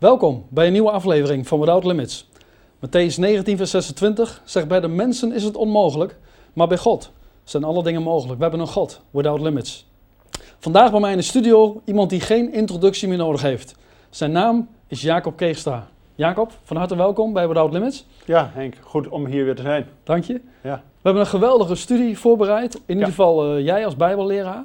Welkom bij een nieuwe aflevering van Without Limits. Matthäus 19, vers 26 zegt: Bij de mensen is het onmogelijk, maar bij God zijn alle dingen mogelijk. We hebben een God, Without Limits. Vandaag bij mij in de studio iemand die geen introductie meer nodig heeft. Zijn naam is Jacob Keegstra. Jacob, van harte welkom bij Without Limits. Ja, Henk, goed om hier weer te zijn. Dank je. Ja. We hebben een geweldige studie voorbereid. In ieder geval eh, jij als Bijbelleraar.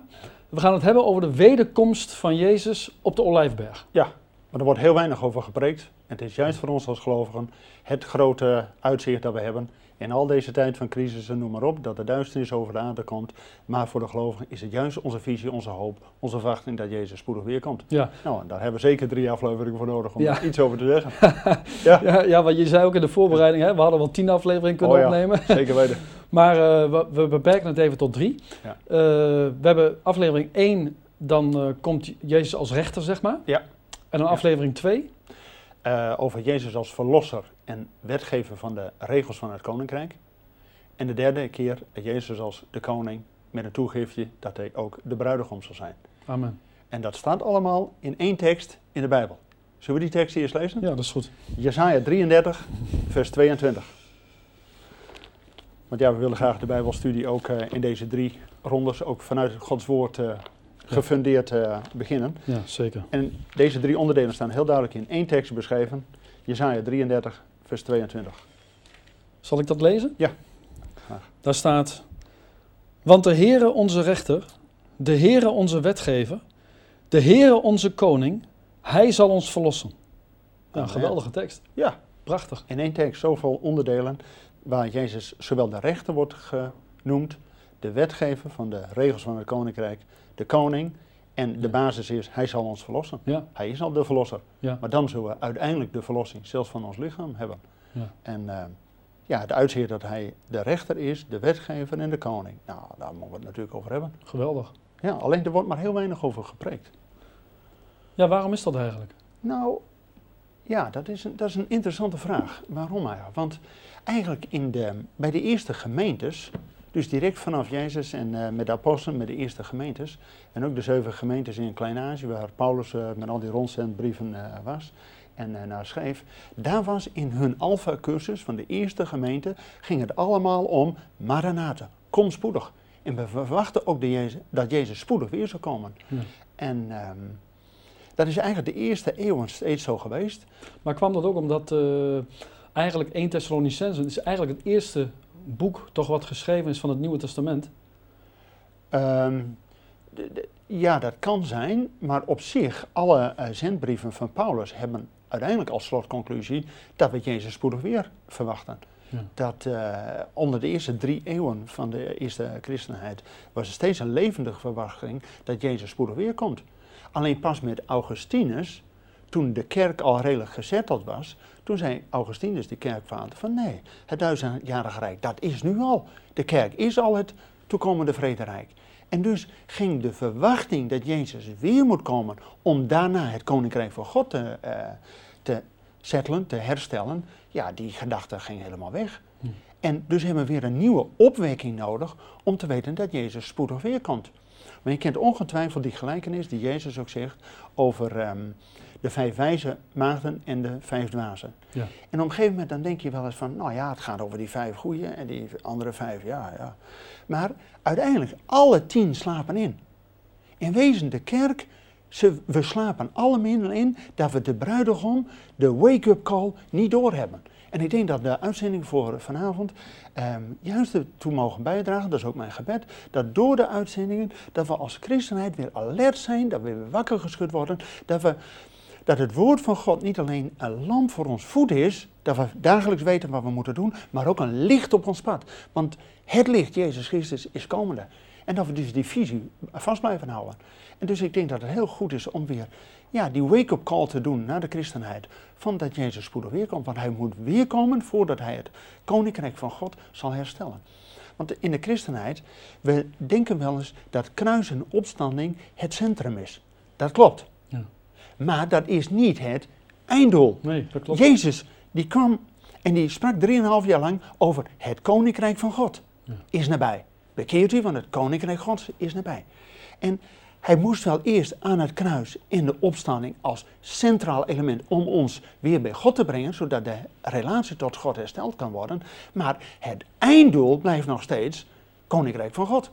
We gaan het hebben over de wederkomst van Jezus op de Olijfberg. Ja, maar er wordt heel weinig over gepreekt. En het is juist voor ons als gelovigen het grote uitzicht dat we hebben. In al deze tijd van crisis en noem maar op, dat de duisternis over de aarde komt. Maar voor de gelovigen is het juist onze visie, onze hoop, onze verwachting dat Jezus spoedig weer komt. Ja. Nou, en daar hebben we zeker drie afleveringen voor nodig om Ja. iets over te zeggen. ja, Ja, ja, wat je zei ook in de voorbereiding, hè? we hadden wel tien afleveringen kunnen Oh ja. opnemen. zeker weten. Maar eh, we, we beperken het even tot drie. Ja. Eh, we hebben aflevering 1, dan eh, komt Jezus als rechter, zeg maar. Ja. En dan Ja. aflevering 2. Eh, over Jezus als verlosser en wetgever van de regels van het koninkrijk. En de derde keer Jezus als de koning met een toegiftje dat hij ook de bruidegom zal zijn. Amen. En dat staat allemaal in één tekst in de Bijbel. Zullen we die tekst eerst lezen? Ja, dat is goed. Jesaja 33, vers 22. Want ja, we willen graag de Bijbelstudie ook eh, in deze drie rondes, ook vanuit Gods woord eh, gefundeerd eh, beginnen. Ja, zeker. En deze drie onderdelen staan heel duidelijk in één tekst beschreven. Jesaja 33, vers 22. Zal ik dat lezen? Ja, graag. Daar staat, want de Heere onze rechter, de Heere onze wetgever, de Heere onze koning, hij zal ons verlossen. Ja, een geweldige tekst. Ja, Prachtig. in één tekst zoveel onderdelen waar Jezus zowel de rechter wordt genoemd, de wetgever van de regels van het koninkrijk, de koning en de basis is hij zal ons verlossen. Ja, Hij is al de verlosser. ja, Maar dan zullen we uiteindelijk de verlossing zelfs van ons lichaam hebben. ja. En eh, ja, het uitzicht dat hij de rechter is, de wetgever en de koning. Nou, daar moeten we het natuurlijk over hebben. geweldig. Ja, alleen er wordt maar heel weinig over gepreekt. Ja, waarom is dat eigenlijk? Nou, ja, dat is een, dat is een interessante vraag. Waarom eigenlijk? Want eigenlijk in de, bij de eerste gemeentes, dus direct vanaf Jezus en eh, met de apostelen, met de eerste gemeentes, en ook de zeven gemeentes in Klein-Azië, waar Paulus eh, met al die rondzendbrieven eh was en naar schreef, daar was in hun alfa-cursus van de eerste gemeente, ging het allemaal om Maranatha, kom spoedig. En we verwachten ook dat Jezus, dat Jezus spoedig weer zou komen. Ja. En ehm, dat is eigenlijk de eerste eeuwen steeds zo geweest. Maar kwam dat ook omdat eigenlijk 1 Thessalonicenzen is eigenlijk het eerste boek toch wat geschreven is van het Nieuwe Testament? Ehm, de- de- ja, dat kan zijn, maar op zich, alle eh, zendbrieven van Paulus hebben uiteindelijk als slotconclusie dat we Jezus spoedig weer verwachten. Ja. Dat eh, onder de eerste drie eeuwen van de eerste christenheid was er steeds een levendige verwachting dat Jezus spoedig weer komt. Alleen pas met Augustinus, toen de kerk al redelijk gezetteld was, toen zei Augustinus, de kerkvader, van nee, het duizendjarige rijk, dat is nu al. De kerk is al het toekomende vrederijk. En dus ging de verwachting dat Jezus weer moet komen om daarna het koninkrijk van God te, eh, te settelen, te herstellen, ja, die gedachte ging helemaal weg. Hm. En dus hebben we weer een nieuwe opwekking nodig om te weten dat Jezus spoedig weer komt. Maar je kent ongetwijfeld die gelijkenis die Jezus ook zegt over ehm, de vijf wijze maagden en de vijf dwazen. Ja. En op een gegeven moment dan denk je wel eens van, nou ja, het gaat over die vijf goeie en die andere vijf, ja, ja. Maar uiteindelijk, alle tien slapen in. In wezen, de kerk, ze, we slapen allemaal in dat we de bruidegom, de wake-up call, niet doorhebben. En ik denk dat de uitzending voor vanavond ehm, juist ertoe mogen bijdragen, dat is ook mijn gebed, dat door de uitzendingen, dat we als christenheid weer alert zijn, dat we weer wakker geschud worden, dat we dat het woord van God niet alleen een lamp voor ons voet is, dat we dagelijks weten wat we moeten doen, maar ook een licht op ons pad. Want het licht, Jezus Christus, is komende. En dat we dus die visie vast blijven houden. En dus ik denk dat het heel goed is om weer ja, die wake-up call te doen naar de christenheid. Van dat Jezus spoedig weer komt. Want hij moet weer komen voordat hij het koninkrijk van God zal herstellen. Want in de christenheid, we denken wel eens dat kruis en opstanding het centrum is. Dat klopt. Maar dat is niet het einddoel. Nee, dat klopt. Jezus, die kwam en die sprak 3,5 jaar lang over het koninkrijk van God. Ja. Is nabij. Bekeert u, want het koninkrijk Gods is nabij. En hij moest wel eerst aan het kruis in de opstanding als centraal element om ons weer bij God te brengen, zodat de relatie tot God hersteld kan worden. Maar het einddoel blijft nog steeds Koninkrijk van God.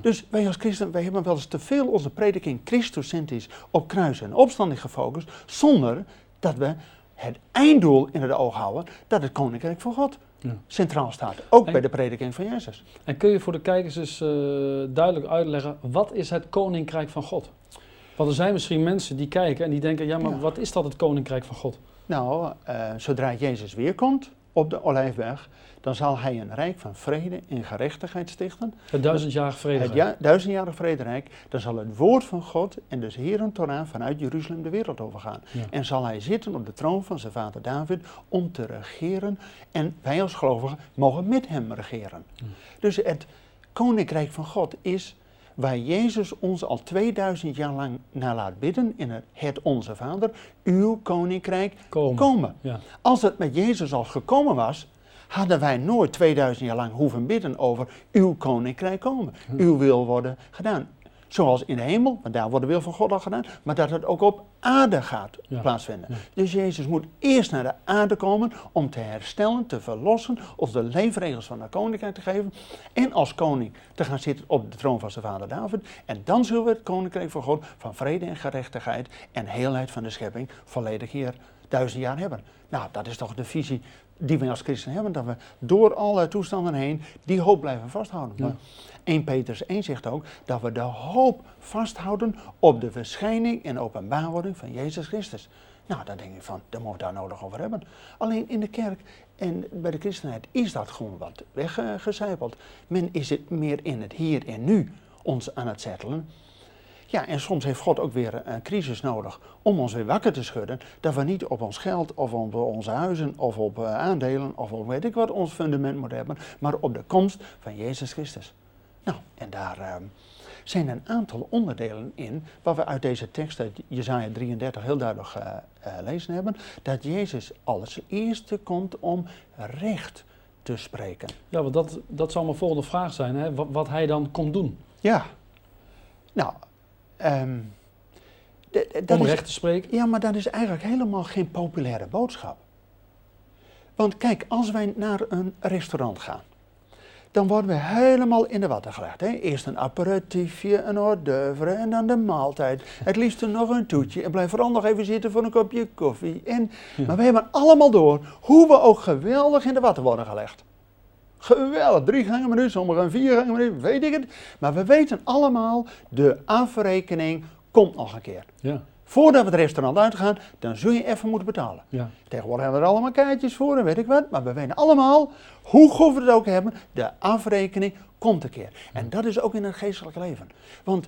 Dus wij als christen, wij hebben wel eens te veel onze prediking Christocentrisch op kruis en opstanding gefocust, zonder dat we het einddoel in het oog houden, dat het Koninkrijk van God Ja. centraal staat. Ook En- bij de prediking van Jezus. En kun je voor de kijkers eens eh, duidelijk uitleggen, wat is het koninkrijk van God? Want er zijn misschien mensen die kijken en die denken, ja maar Ja. wat is dat het koninkrijk van God? Nou, eh, zodra Jezus weer komt op de Olijfberg, dan zal hij een rijk van vrede en gerechtigheid stichten. Het duizendjarig vrede. Het ja, duizendjarig vrederijk, dan zal het woord van God en dus Heeren Torah vanuit Jeruzalem de wereld overgaan. Ja. En zal hij zitten op de troon van zijn vader David om te regeren. En wij als gelovigen mogen met hem regeren. Ja. Dus het koninkrijk van God is waar Jezus ons al 2000 jaar lang naar laat bidden in het, het Onze Vader. Uw koninkrijk Komen. komen. Ja. Als het met Jezus al gekomen was, hadden wij nooit 2000 jaar lang hoeven bidden over uw koninkrijk komen. Uw wil worden gedaan. Zoals in de hemel, want daar wordt de wil van God al gedaan, maar dat het ook op aarde gaat Ja. plaatsvinden. Ja. Dus Jezus moet eerst naar de aarde komen om te herstellen, te verlossen, ons de leefregels van het koninkrijk te geven en als koning te gaan zitten op de troon van zijn vader David. En dan zullen we het koninkrijk van God van vrede en gerechtigheid en heelheid van de schepping volledig hier duizend jaar hebben. Nou, dat is toch de visie die wij als christen hebben, dat we door alle toestanden heen die hoop blijven vasthouden. Ja. Maar 1 Petrus 1 zegt ook dat we de hoop vasthouden op de verschijning en openbaarwording van Jezus Christus. Nou, dan denk ik van, daar moeten we daar nodig over hebben. Alleen in de kerk en bij de christenheid is dat gewoon wat weggecijpeld. Men is het meer in het hier en nu ons aan het settelen. Ja, en soms heeft God ook weer een crisis nodig om ons weer wakker te schudden. Dat we niet op ons geld of op onze huizen of op eh, aandelen of op weet ik wat ons fundament moeten hebben, maar op de komst van Jezus Christus. Nou, en daar ehm, zijn een aantal onderdelen in, waar we uit deze tekst uit Jezaja 33 heel duidelijk eh, eh, lezen hebben, dat Jezus als eerste komt om recht te spreken. Ja, want dat, dat zou mijn volgende vraag zijn, hè? Wat, wat hij dan komt doen. Ja, nou, ehm, om recht te spreken. Ja, maar dat is eigenlijk helemaal geen populaire boodschap. Want kijk, als wij naar een restaurant gaan, dan worden we helemaal in de watten gelegd. Hè? Eerst een aperitiefje, een hors d'oeuvre en dan de maaltijd. Het liefst nog een toetje en blijf vooral nog even zitten voor een kopje koffie. En, Ja. Maar we hebben allemaal door hoe we ook geweldig in de watten worden gelegd. Geweldig, drie gangen menu, sommigen vier gangen weet ik het. Maar we weten allemaal, de afrekening komt nog een keer. Ja, Voordat we het restaurant uitgaan, dan zul je even moeten betalen. ja, Tegenwoordig hebben we er allemaal kaartjes voor en weet ik wat. Maar we weten allemaal, hoe goed we het ook hebben, de afrekening komt een keer. En dat is ook in het geestelijk leven. Want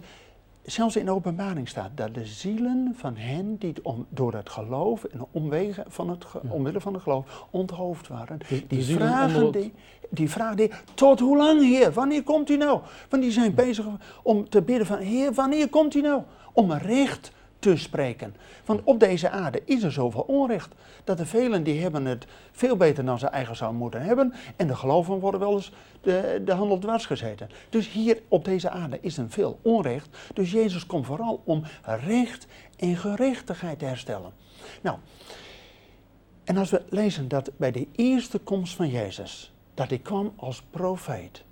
zelfs in de openbaring staat dat de zielen van hen die om, door het geloof en omwege van het, ge- Ja. omwille van het geloof onthoofd waren. Die vragen, die, die vragen die, tot hoe lang Heer? Wanneer komt u nou? Want die zijn bezig om te bidden van, Heer, wanneer komt u nou? Om recht te spreken. Want op deze aarde is er zoveel onrecht. Dat de velen die hebben het veel beter dan ze eigen zouden moeten hebben. En de geloven worden wel eens de, de handel dwars gezeten. Dus hier op deze aarde is er veel onrecht. Dus Jezus komt vooral om recht en gerechtigheid te herstellen. Nou, en als we lezen dat bij de eerste komst van Jezus, dat hij kwam als profeet.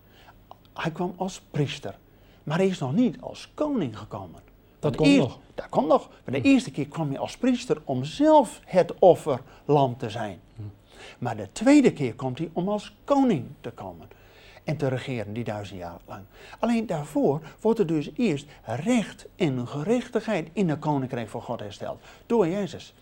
Hij kwam als priester. Maar hij is nog niet als koning gekomen. Dat komt nog. Dat komt nog. Maar de eerste keer kwam hij als priester om zelf het offerlam te zijn. Maar de tweede keer komt hij om als koning te komen. En te regeren die duizend jaar lang. Alleen daarvoor wordt er dus eerst recht en gerechtigheid in het koninkrijk van God hersteld. Door Jezus.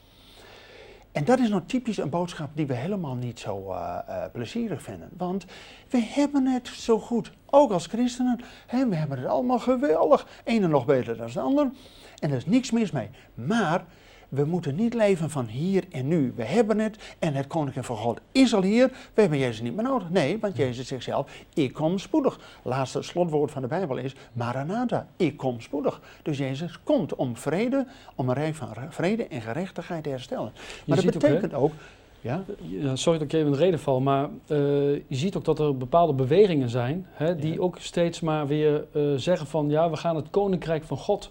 En dat is nou typisch een boodschap die we helemaal niet zo eh, eh, plezierig vinden. Want we hebben het zo goed, ook als christenen. Hè, we hebben het allemaal geweldig. Ene nog beter dan de ander. En er is niks mis mee. Maar we moeten niet leven van hier en nu. We hebben het en het koninkrijk van God is al hier. We hebben Jezus niet meer nodig. Nee, want Jezus zegt zelf, ik kom spoedig. Laatste slotwoord van de Bijbel is, Maranatha, ik kom spoedig. Dus Jezus komt om vrede, om een rijk van re- vrede en gerechtigheid te herstellen. Maar dat ook, betekent ook, ja, Ja, sorry dat ik even in de reden val, maar eh, je ziet ook dat er bepaalde bewegingen zijn hè, die Ja. ook steeds maar weer eh, zeggen van ja, we gaan het koninkrijk van God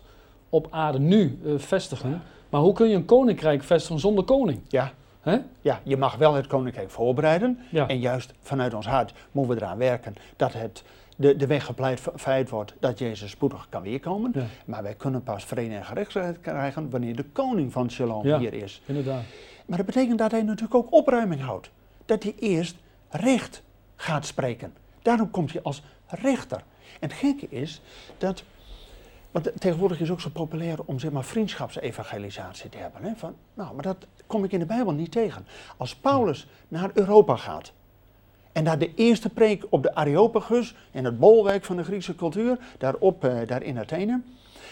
op aarde nu eh, vestigen. Maar hoe kun je een koninkrijk vestigen zonder koning? Ja. Ja, je mag wel het koninkrijk voorbereiden. Ja. En juist vanuit ons hart moeten we eraan werken dat het, de, de weg gepleit wordt dat Jezus spoedig kan weerkomen. Ja. Maar wij kunnen pas vrede en gerechtigheid krijgen wanneer de koning van Shalom Ja. hier is. Inderdaad. Maar dat betekent dat hij natuurlijk ook opruiming houdt. Dat hij eerst recht gaat spreken. Daarom komt hij als rechter. En het gekke is dat. Want tegenwoordig is het ook zo populair om zeg maar vriendschapsevangelisatie te hebben. Hè? Van, nou, maar dat kom ik in de Bijbel niet tegen. Als Paulus naar Europa gaat en daar de eerste preek op de Areopagus, in het bolwerk van de Griekse cultuur, daarop, eh, daar in Athene,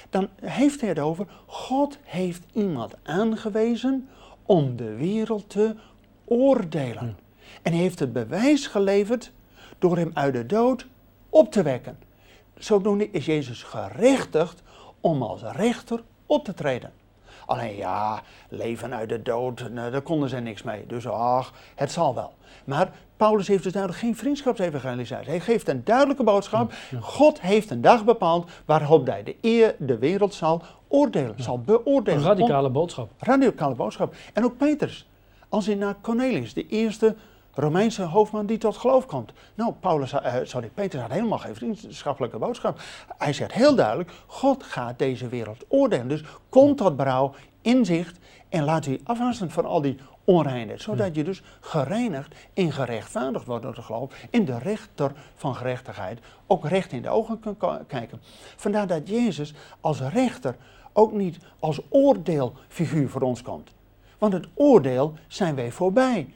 dan heeft hij het over, God heeft iemand aangewezen om de wereld te oordelen. En hij heeft het bewijs geleverd door hem uit de dood op te wekken. Zodoende is Jezus gerechtigd om als rechter op te treden. Alleen ja, leven uit de dood, nou, daar konden ze niks mee. Dus ach, het zal wel. Maar Paulus heeft dus duidelijk geen vriendschapsevangelisatie. Hij geeft een duidelijke boodschap. God heeft een dag bepaald waarop hij de, eer, de wereld zal oordelen, zal beoordelen. Een radicale boodschap. radicale boodschap. En ook Petrus. Als hij naar Cornelius, de eerste Romeinse hoofdman die tot geloof komt. Nou, Paulus, eh, sorry, Petrus had helemaal geen vriendschappelijke boodschap. Hij zegt heel duidelijk, God gaat deze wereld oordelen. Dus kom tot berouw, inzicht en laat u afwassen van al die onreinheid. Zodat je dus gereinigd en gerechtvaardigd wordt door de geloof. En de rechter van gerechtigheid ook recht in de ogen kan ka- kijken. Vandaar dat Jezus als rechter ook niet als oordeelfiguur voor ons komt. Want het oordeel zijn wij voorbij.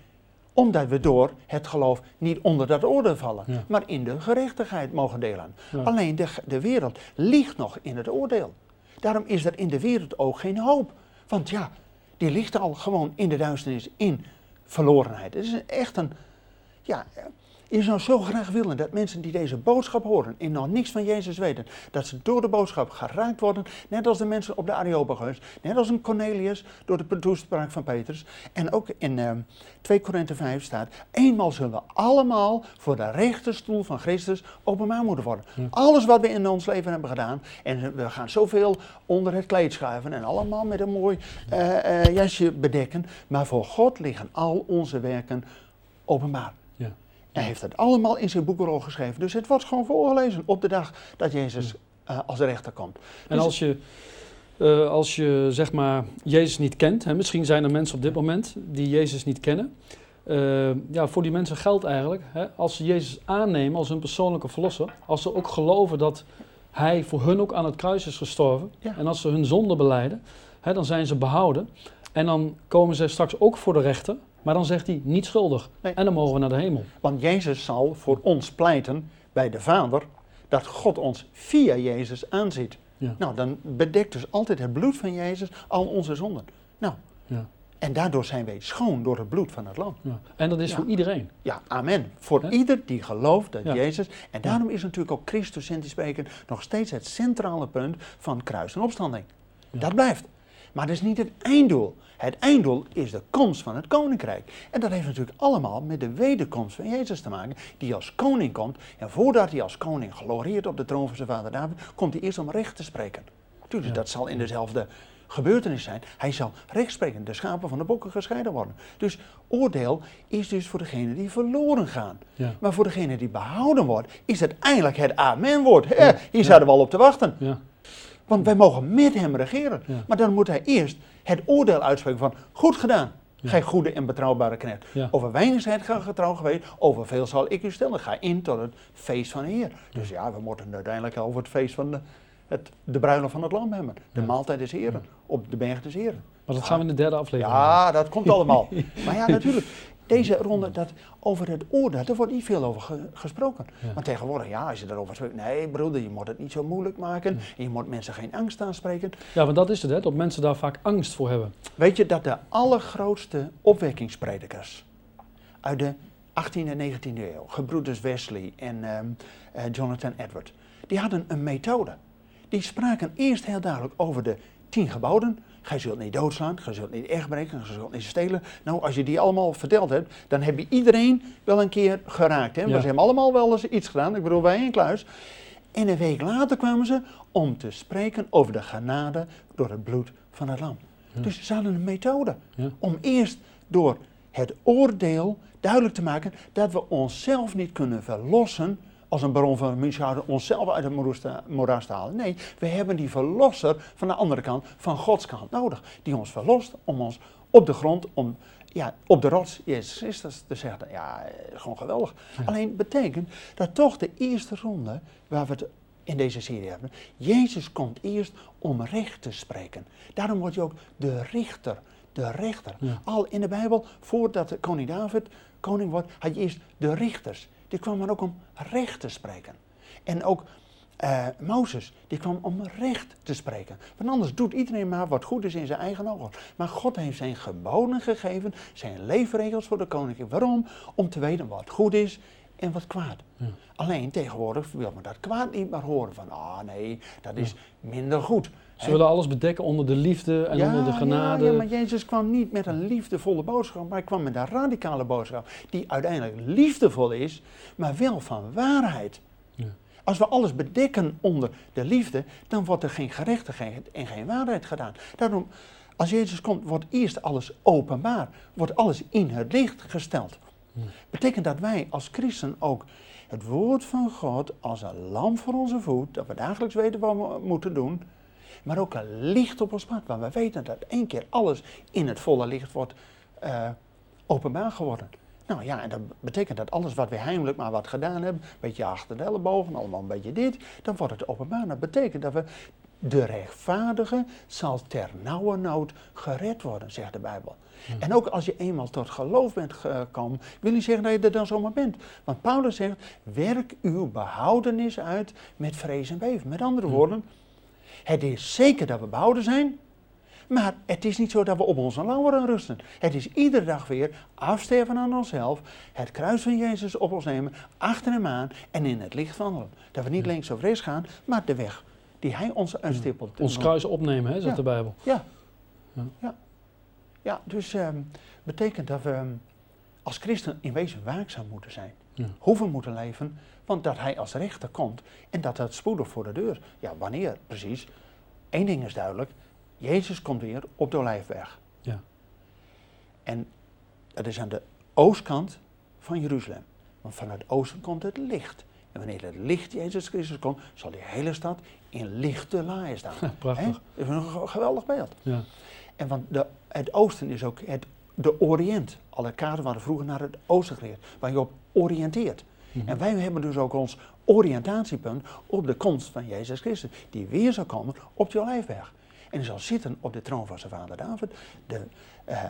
Omdat we door het geloof niet onder dat oordeel vallen, Ja. maar in de gerechtigheid mogen delen. Ja. Alleen de, de wereld ligt nog in het oordeel. Daarom is er in de wereld ook geen hoop. Want ja, die ligt al gewoon in de duisternis, in verlorenheid. Het is echt een. Ja, je zou zo graag willen dat mensen die deze boodschap horen en nog niks van Jezus weten, dat ze door de boodschap geraakt worden, net als de mensen op de Areopagus, net als een Cornelius door de toespraak van Petrus. En ook in eh, 2 Korinthe 5 staat, eenmaal zullen we allemaal voor de rechterstoel van Christus openbaar moeten worden. Alles wat we in ons leven hebben gedaan, en we gaan zoveel onder het kleed schuiven en allemaal met een mooi eh, eh, jasje bedekken, maar voor God liggen al onze werken openbaar. Hij heeft het allemaal in zijn boekenrol geschreven. Dus het wordt gewoon voorgelezen op de dag dat Jezus eh, als rechter komt. En Dus- als je, eh, als je zeg maar Jezus niet kent, hè, misschien zijn er mensen op dit moment die Jezus niet kennen. Eh, ja, voor die mensen geldt eigenlijk, hè, als ze Jezus aannemen als hun persoonlijke verlosser, als ze ook geloven dat Hij voor hun ook aan het kruis is gestorven, Ja. en als ze hun zonde beleiden, hè, dan zijn ze behouden. En dan komen ze straks ook voor de rechter, maar dan zegt hij niet schuldig. Nee. En dan mogen we naar de hemel. Want Jezus zal voor ons pleiten bij de Vader dat God ons via Jezus aanziet. Ja. Nou, dan bedekt dus altijd het bloed van Jezus al onze zonden. Nou, Ja. en daardoor zijn wij schoon door het bloed van het lam. Ja. En dat is voor iedereen. Ja, amen. Voor ieder die gelooft dat. Jezus. En daarom is natuurlijk ook Christus nog steeds het centrale punt van kruis en opstanding. Dat blijft. Maar dat is niet het einddoel. Het einddoel is de komst van het koninkrijk. En dat heeft natuurlijk allemaal met de wederkomst van Jezus te maken, die als koning komt. En voordat hij als koning glorieert op de troon van zijn vader David, komt hij eerst om recht te spreken. Tuurlijk, Ja. dat zal in dezelfde gebeurtenis zijn. Hij zal recht spreken, de schapen van de bokken gescheiden worden. Dus oordeel is dus voor degene die verloren gaan. Ja. Maar voor degene die behouden wordt, is het eindelijk het amen-woord. Hier zouden we al op te wachten. Ja. Want wij mogen met hem regeren. Ja. Maar dan moet hij eerst het oordeel uitspreken van goed gedaan. Ja. Gij goede en betrouwbare knecht. Ja. Over weinig zijt gij getrouw geweest, over veel zal ik u stellen. Ga in tot het feest van de Heer. Dus ja, we moeten uiteindelijk over het feest van de, het, de bruiloft van het lam hebben. De maaltijd des Heren, op de berg des Heren. Maar dat gaan we in de derde aflevering. Ja, dat komt allemaal. maar ja, natuurlijk. Deze ronde, dat, over het oordeel, daar wordt niet veel over ge- gesproken. Ja. Maar tegenwoordig, ja, als je daarover spreekt, nee broeder, je moet het niet zo moeilijk maken. En je moet mensen geen angst aanspreken. Ja, want dat is het, hè, dat mensen daar vaak angst voor hebben. Weet je dat de allergrootste opwekkingspredikers uit de 18e en 19e eeuw, gebroeders Wesley en ehm, eh, Jonathan Edward, die hadden een methode. Die spraken eerst heel duidelijk over de tien geboden. Gij zult niet doodslaan, gij zult niet echt breken, gij zult niet stelen. Nou, als je die allemaal verteld hebt, dan heb je iedereen wel een keer geraakt. Hè? Ja. We hebben allemaal wel eens iets gedaan, ik bedoel wij in Kluis. En een week later kwamen ze om te spreken over de genade door het bloed van het lam. Dus ze hadden een methode Ja. om eerst door het oordeel duidelijk te maken dat we onszelf niet kunnen verlossen als een baron van Münchhausen onszelf uit het moeras te- halen. Nee, we hebben die verlosser van de andere kant, van Gods kant nodig. Die ons verlost om ons op de grond, om, ja, op de rots, Jezus Christus, te zeggen. Ja, gewoon geweldig. Alleen betekent dat toch de eerste ronde, waar we het in deze serie hebben, Jezus komt eerst om recht te spreken. Daarom wordt hij ook de richter, de rechter. Ja. Al in de Bijbel, voordat de koning David koning wordt, had je eerst de richters. Die kwamen ook om recht te spreken. En ook eh, Mozes, die kwam om recht te spreken. Want anders doet iedereen maar wat goed is in zijn eigen ogen. Maar God heeft zijn geboden gegeven, zijn leefregels voor de koning. Waarom? Om te weten wat goed is en wat kwaad. Ja. Alleen tegenwoordig wil men dat kwaad niet meer horen. Van, ah nee, dat is minder goed. Ze willen alles bedekken onder de liefde en onder de genade. Ja, ja, maar Jezus kwam niet met een liefdevolle boodschap, maar hij kwam met een radicale boodschap. Die uiteindelijk liefdevol is, maar wel van waarheid. Ja. Als we alles bedekken onder de liefde, dan wordt er geen gerechtigheid en geen waarheid gedaan. Daarom, als Jezus komt, wordt eerst alles openbaar. Wordt alles in het licht gesteld. Betekent dat wij als christen ook het woord van God als een lamp voor onze voet, dat we dagelijks weten wat we moeten doen, maar ook een licht op ons pad, waar we weten dat één keer alles in het volle licht wordt eh, openbaar geworden. Nou ja, en dat betekent dat alles wat we heimelijk maar wat gedaan hebben, een beetje achter de ellebogen, allemaal een beetje dit, dan wordt het openbaar. Dat betekent dat we, de rechtvaardige zal ter nauwe nood gered worden, zegt de Bijbel. En ook als je eenmaal tot geloof bent gekomen, wil niet zeggen dat je er dan zomaar bent. Want Paulus zegt, werk uw behoudenis uit met vrees en beven. Met andere woorden, het is zeker dat we behouden zijn, maar het is niet zo dat we op onze lauweren rusten. Het is iedere dag weer afsterven aan onszelf, het kruis van Jezus op ons nemen, achter hem aan en in het licht wandelen. Dat we niet links of rechts gaan, maar de weg die hij ons uitstippelt. Ons kruis opnemen, hè, zegt Ja. de Bijbel. Ja. Ja. Ja. Ja, dus ehm betekent dat we ehm, als christen in wezen waakzaam moeten zijn. Ja. Hoe we moeten leven, want dat hij als rechter komt en dat dat spoedig voor de deur. Ja, wanneer precies? Eén ding is duidelijk, Jezus komt weer op de Olijfberg. Ja. En dat is aan de oostkant van Jeruzalem. Want vanuit het oosten komt het licht. En wanneer het licht Jezus Christus komt, zal die hele stad in lichte laaien staan. Prachtig. Dat is een ge- geweldig beeld. Ja. En want de, het oosten is ook het, de Oriënt. Alle kaarten waren vroeger naar het oosten gericht, waar je op oriënteert. Mhm. En wij hebben dus ook ons oriëntatiepunt op de komst van Jezus Christus, die weer zal komen op de Olijfberg. En hij zal zitten op de troon van zijn vader David. De, eh,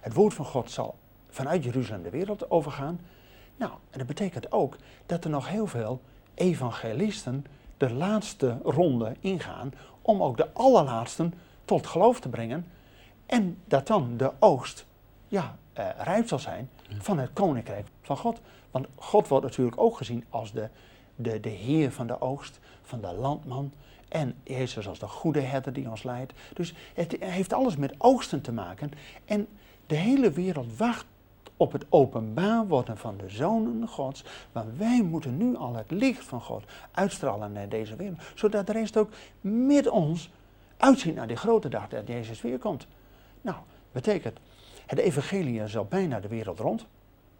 het woord van God zal vanuit Jeruzalem de wereld overgaan. Nou, en dat betekent ook dat er nog heel veel evangelisten de laatste ronde ingaan om ook de allerlaatsten tot geloof te brengen. En dat dan de oogst ja, eh, rijp zal zijn van het koninkrijk van God. Want God wordt natuurlijk ook gezien als de, de, de heer van de oogst, van de landman. En Jezus als de goede herder die ons leidt. Dus het heeft alles met oogsten te maken. En de hele wereld wacht op het openbaar worden van de zonen Gods. Maar wij moeten nu al het licht van God uitstralen naar deze wereld. Zodat de rest ook met ons uitziet naar die grote dag dat Jezus weer komt. Nou, betekent, het evangelie is al bijna de wereld rond.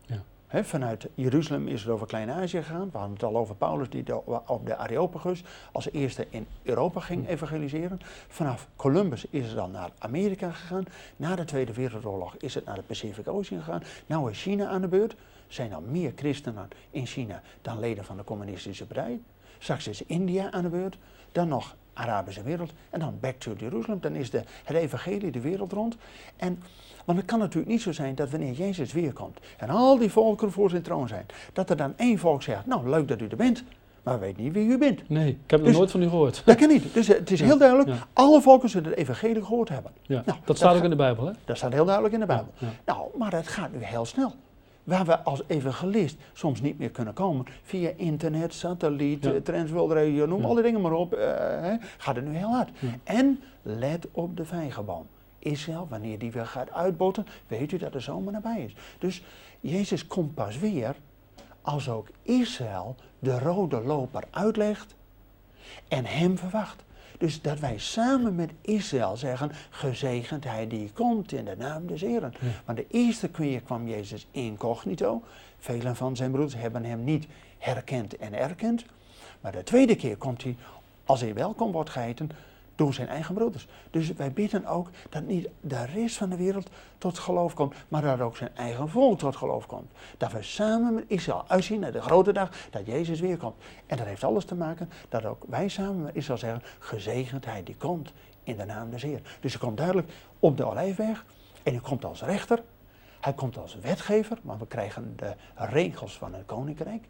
Ja. Vanuit Jeruzalem is het over Klein-Azië gegaan. We hadden het al over Paulus die de- op de Areopagus als eerste in Europa ging evangeliseren. Vanaf Columbus is het dan naar Amerika gegaan. Na de Tweede Wereldoorlog is het naar de Pacific Ocean gegaan. Nou is China aan de beurt. Er zijn al meer christenen in China dan leden van de communistische partij. Straks is India aan de beurt. Dan nog Arabische wereld. En dan back to Jeruzalem. Dan is de, het evangelie de wereld rond. En, want het kan natuurlijk niet zo zijn dat wanneer Jezus weer komt en al die volkeren voor zijn troon zijn, dat er dan één volk zegt, nou leuk dat u er bent, maar we weten niet wie u bent. Nee, ik heb nog Dus- nooit van u gehoord. Dat kan niet. Dus het is heel duidelijk, ja. alle volken zullen het evangelie gehoord hebben. Ja. Nou, dat staat ook gaat- in de Bijbel, hè? Dat staat heel duidelijk in de Bijbel. Ja. Nou, maar het gaat nu heel snel. Waar we als evangelist soms niet meer kunnen komen via internet, satelliet, Ja. ja. Transworld Radio, noem Ja. alle dingen maar op, eh, gaat het nu heel hard. Ja. En let op de vijgenboom. Israël, wanneer die weer gaat uitbotten, weet u dat de zomer nabij is. Dus Jezus komt pas weer als ook Israël de rode loper uitlegt en hem verwacht. Dus dat wij samen met Israël zeggen, gezegend hij die komt in de naam des Heren. Ja. Maar de eerste keer kwam Jezus incognito. Velen van zijn broeders hebben hem niet herkend en erkend. Maar de tweede keer komt hij, als hij welkom wordt geheten, door zijn eigen broeders. Dus wij bidden ook dat niet de rest van de wereld tot geloof komt, maar dat ook zijn eigen volk tot geloof komt. Dat we samen met Israël uitzien naar de grote dag dat Jezus weer komt. En dat heeft alles te maken dat ook wij samen met Israël zeggen, gezegend hij die komt in de naam des Heer. Dus hij komt duidelijk op de Olijfweg en hij komt als rechter. Hij komt als wetgever, maar we krijgen de regels van het koninkrijk.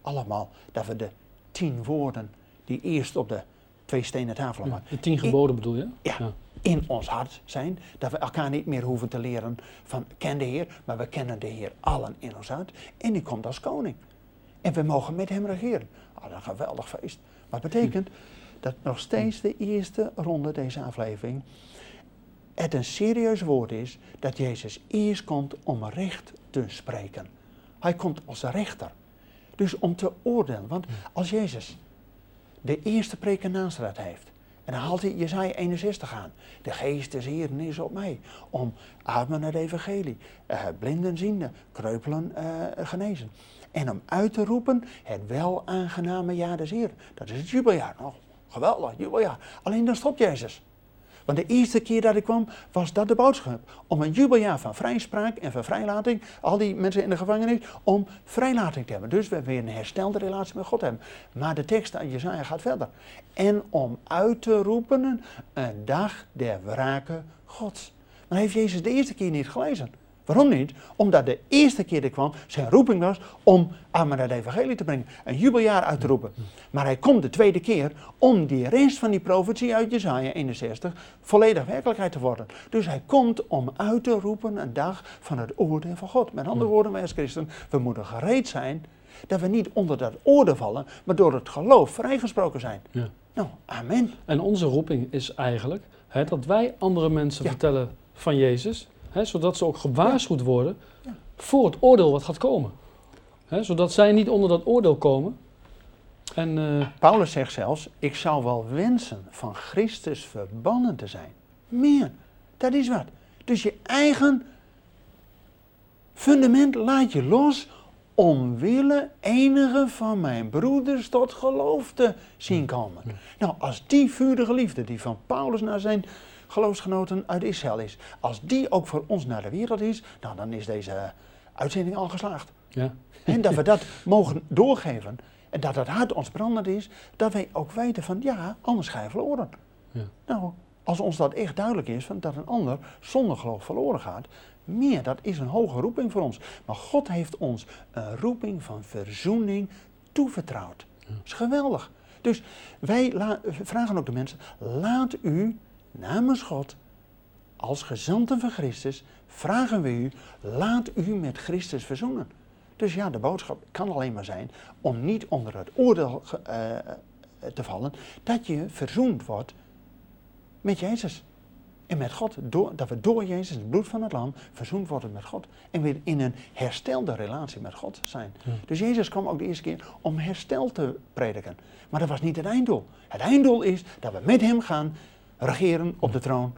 Allemaal dat we de tien woorden die eerst op de twee stenen tafel de tien geboden bedoel je? Ja. in ons hart zijn. Dat we elkaar niet meer hoeven te leren van ken de Heer, maar we kennen de Heer allen in ons hart. En die komt als koning. En we mogen met hem regeren. Ah, dat is een geweldig feest. Maar het betekent dat nog steeds de eerste ronde deze aflevering het een serieus woord is dat Jezus eerst komt om recht te spreken. Hij komt als rechter. Dus om te oordelen. Want als Jezus de eerste preek in Nazareth heeft. En dan haalt hij Jezaja 61 aan. De geest des Heeren is op mij. Om armen naar het evangelie. eh, blinden ziende. Kreupelen eh, genezen. En om uit te roepen het wel aangename jaar des Heeren. Dat is het jubeljaar. Oh, geweldig, jubeljaar. Alleen dan stopt Jezus. Want de eerste keer dat ik kwam, was dat de boodschap. Om een jubeljaar van vrijspraak en van vrijlating, al die mensen in de gevangenis, om vrijlating te hebben. Dus we weer een herstelde relatie met God hebben. Maar de tekst aan Jezaja gaat verder. En om uit te roepen een dag der wrake Gods. Maar heeft Jezus de eerste keer niet gelezen. Waarom niet? Omdat de eerste keer dat kwam zijn roeping was om aan het evangelie te brengen. Een jubeljaar uit te roepen. Maar hij komt de tweede keer om die rest van die profetie uit Jezaja 61 volledig werkelijkheid te worden. Dus hij komt om uit te roepen een dag van het oordeel van God. Met andere woorden, wij als christen, we moeten gereed zijn dat we niet onder dat oordeel vallen, maar door het geloof vrijgesproken zijn. Ja. Nou, amen. En onze roeping is eigenlijk hè, dat wij andere mensen Ja. vertellen van Jezus, hè, zodat ze ook gewaarschuwd worden Ja. voor het oordeel wat gaat komen. Hè, zodat zij niet onder dat oordeel komen. En eh, Paulus zegt zelfs, ik zou wel wensen van Christus verbannen te zijn. Meer, dat is wat. Dus je eigen fundament laat je los omwille enige van mijn broeders tot geloof te zien komen. Nou, als die vurige liefde die van Paulus naar zijn geloofsgenoten uit Israël is, als die ook voor ons naar de wereld is, nou, dan is deze uitzending al geslaagd. ja, En dat we dat mogen doorgeven. En dat het hart ons brandend is. Dat wij ook weten van ja, anders ga je verloren. Ja. Nou, als ons dat echt duidelijk is, van dat een ander zonder geloof verloren gaat. Meer, dat is een hoge roeping voor ons. Maar God heeft ons een roeping van verzoening toevertrouwd. Dat is geweldig. Dus wij vragen ook de mensen, laat u namens God als gezanten van Christus vragen we u, laat u met Christus verzoenen. Dus ja, de boodschap kan alleen maar zijn om niet onder het oordeel eh, eh, te vallen, dat je verzoend wordt met Jezus. En met God, door, dat we door Jezus, het bloed van het lam, verzoend worden met God. En weer in een herstelde relatie met God zijn. Ja. Dus Jezus kwam ook de eerste keer om herstel te prediken. Maar dat was niet het einddoel. Het einddoel is dat we met hem gaan regeren op de troon.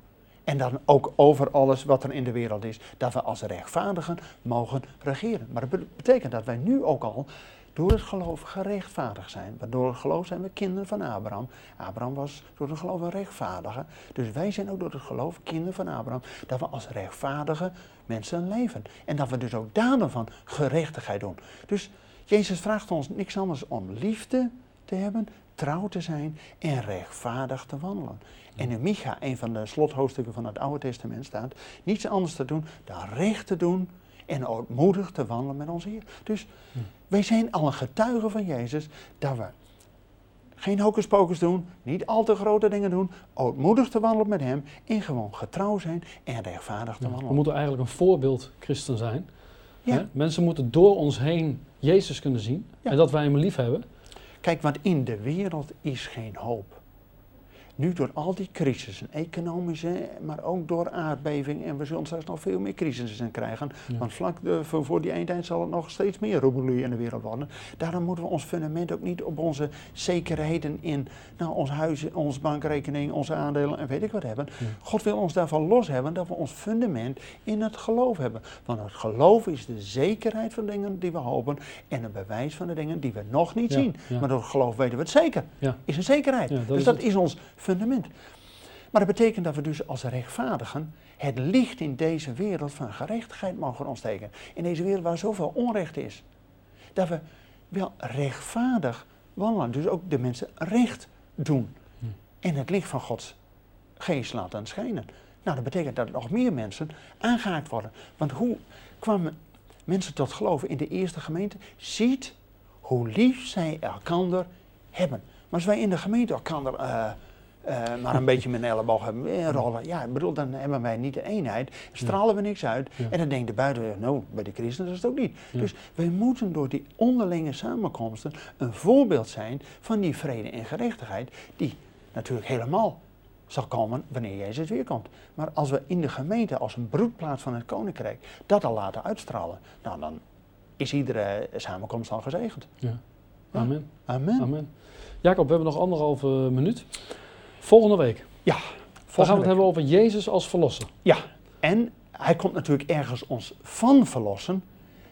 En dan ook over alles wat er in de wereld is, dat we als rechtvaardigen mogen regeren. Maar dat be- betekent dat wij nu ook al door het geloof gerechtvaardigd zijn. Want door het geloof zijn we kinderen van Abraham. Abraham was door het geloof een rechtvaardige. Dus wij zijn ook door het geloof kinderen van Abraham. Dat we als rechtvaardige mensen leven. En dat we dus ook daden van gerechtigheid doen. Dus Jezus vraagt ons niks anders om liefde te hebben, trouw te zijn en rechtvaardig te wandelen. En in Micha, een van de slothoofdstukken van het Oude Testament, staat niets anders te doen dan recht te doen en ootmoedig te wandelen met onze Heer. Dus wij zijn al een getuige van Jezus dat we geen hocus pocus doen, niet al te grote dingen doen, ootmoedig te wandelen met Hem en gewoon getrouw zijn en rechtvaardig te we wandelen. moeten eigenlijk een voorbeeld christen zijn. Ja. Hè? Mensen moeten door ons heen Jezus kunnen zien Ja. en dat wij hem lief hebben. Kijk, want in de wereld is geen hoop. Nu door al die crisissen, economische, maar ook door aardbeving. En we zullen straks nog veel meer crisissen krijgen. Ja. Want vlak de- voor, voor die eindtijd zal het nog steeds meer roebelie in de wereld worden. Daarom moeten we ons fundament ook niet op onze zekerheden in nou, ons huis, onze bankrekening, onze aandelen en weet ik wat hebben. Ja. God wil ons daarvan los hebben, dat we ons fundament in het geloof hebben. Want het geloof is de zekerheid van dingen die we hopen en een bewijs van de dingen die we nog niet Ja, zien. Maar door het geloof weten we het zeker. Is een zekerheid. Dat dus is dat het. is ons fundament. Maar dat betekent dat we dus als rechtvaardigen het licht in deze wereld van gerechtigheid mogen ontsteken. In deze wereld waar zoveel onrecht is. Dat we wel rechtvaardig wandelen. Dus ook de mensen recht doen. Hm. En het licht van Gods geest laten schijnen. Nou, dat betekent dat nog meer mensen aangehaakt worden. Want hoe kwamen mensen tot geloven in de eerste gemeente? Ziet hoe lief zij elkander hebben. Maar als wij in de gemeente elkander eh, eh, maar een beetje met een elleboog hebben rollen, ja, ik bedoel, dan hebben wij niet de eenheid, stralen we niks uit. Ja. En dan denkt de buiten, nou, bij de christenen is het ook niet. Ja. Dus wij moeten door die onderlinge samenkomsten een voorbeeld zijn van die vrede en gerechtigheid, die natuurlijk helemaal zal komen wanneer Jezus weer komt. Maar als we in de gemeente als een broedplaats van het koninkrijk dat al laten uitstralen, nou dan is iedere samenkomst al gezegend. Ja. Amen. Amen. Amen. Jacob, we hebben nog anderhalve minuut. Volgende week. Ja, Dan gaan we volgende het hebben over Jezus als verlosser. Ja, en hij komt natuurlijk ergens ons van verlossen,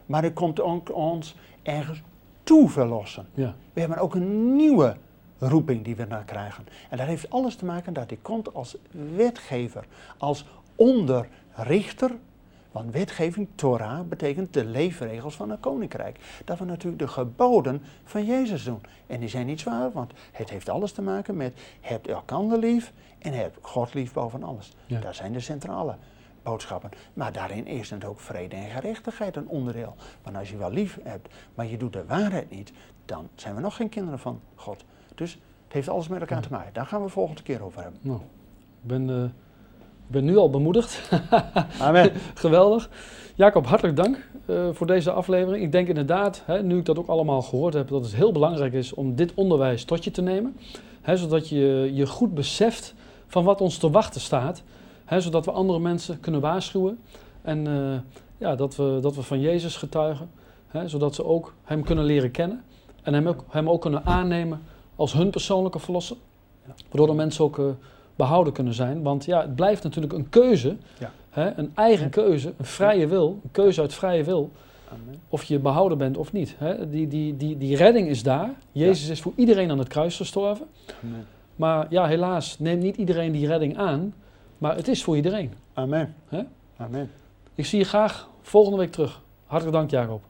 maar hij komt ook ons ergens toe verlossen. Ja. We hebben ook een nieuwe roeping die we dan krijgen. En dat heeft alles te maken dat hij komt als wetgever, als onderrichter. Want wetgeving, Torah, betekent de leefregels van een koninkrijk. Dat we natuurlijk de geboden van Jezus doen. En die zijn niet zwaar, want het heeft alles te maken met hebt elkander lief en hebt God lief boven alles. Ja. Dat zijn de centrale boodschappen. Maar daarin is het ook vrede en gerechtigheid een onderdeel. Want als je wel lief hebt, maar je doet de waarheid niet, dan zijn we nog geen kinderen van God. Dus het heeft alles met elkaar Ja. te maken. Daar gaan we volgende keer over hebben. Nou, ik ben, eh, ik ben nu al bemoedigd. Amen. Geweldig. Jacob, hartelijk dank eh, voor deze aflevering. Ik denk inderdaad, hè, nu ik dat ook allemaal gehoord heb, dat het heel belangrijk is om dit onderwijs tot je te nemen. Hè, zodat je je goed beseft van wat ons te wachten staat. Hè, zodat we andere mensen kunnen waarschuwen. En eh, ja, dat, we, dat we van Jezus getuigen. Hè, zodat ze ook Hem kunnen leren kennen. En Hem ook, hem ook kunnen aannemen als hun persoonlijke verlosser. Waardoor de mensen ook eh, behouden kunnen zijn. Want ja, het blijft natuurlijk een keuze. Ja. Hè, een eigen keuze, een vrije wil, een keuze uit vrije wil, Amen. of je behouden bent of niet. Hè. Die, die, die, die redding is daar. Jezus is voor iedereen aan het kruis gestorven. Amen. Maar ja, helaas neemt niet iedereen die redding aan. Maar het is voor iedereen. Amen. Hè? Amen. Ik zie je graag volgende week terug. Hartelijk dank, Jacob.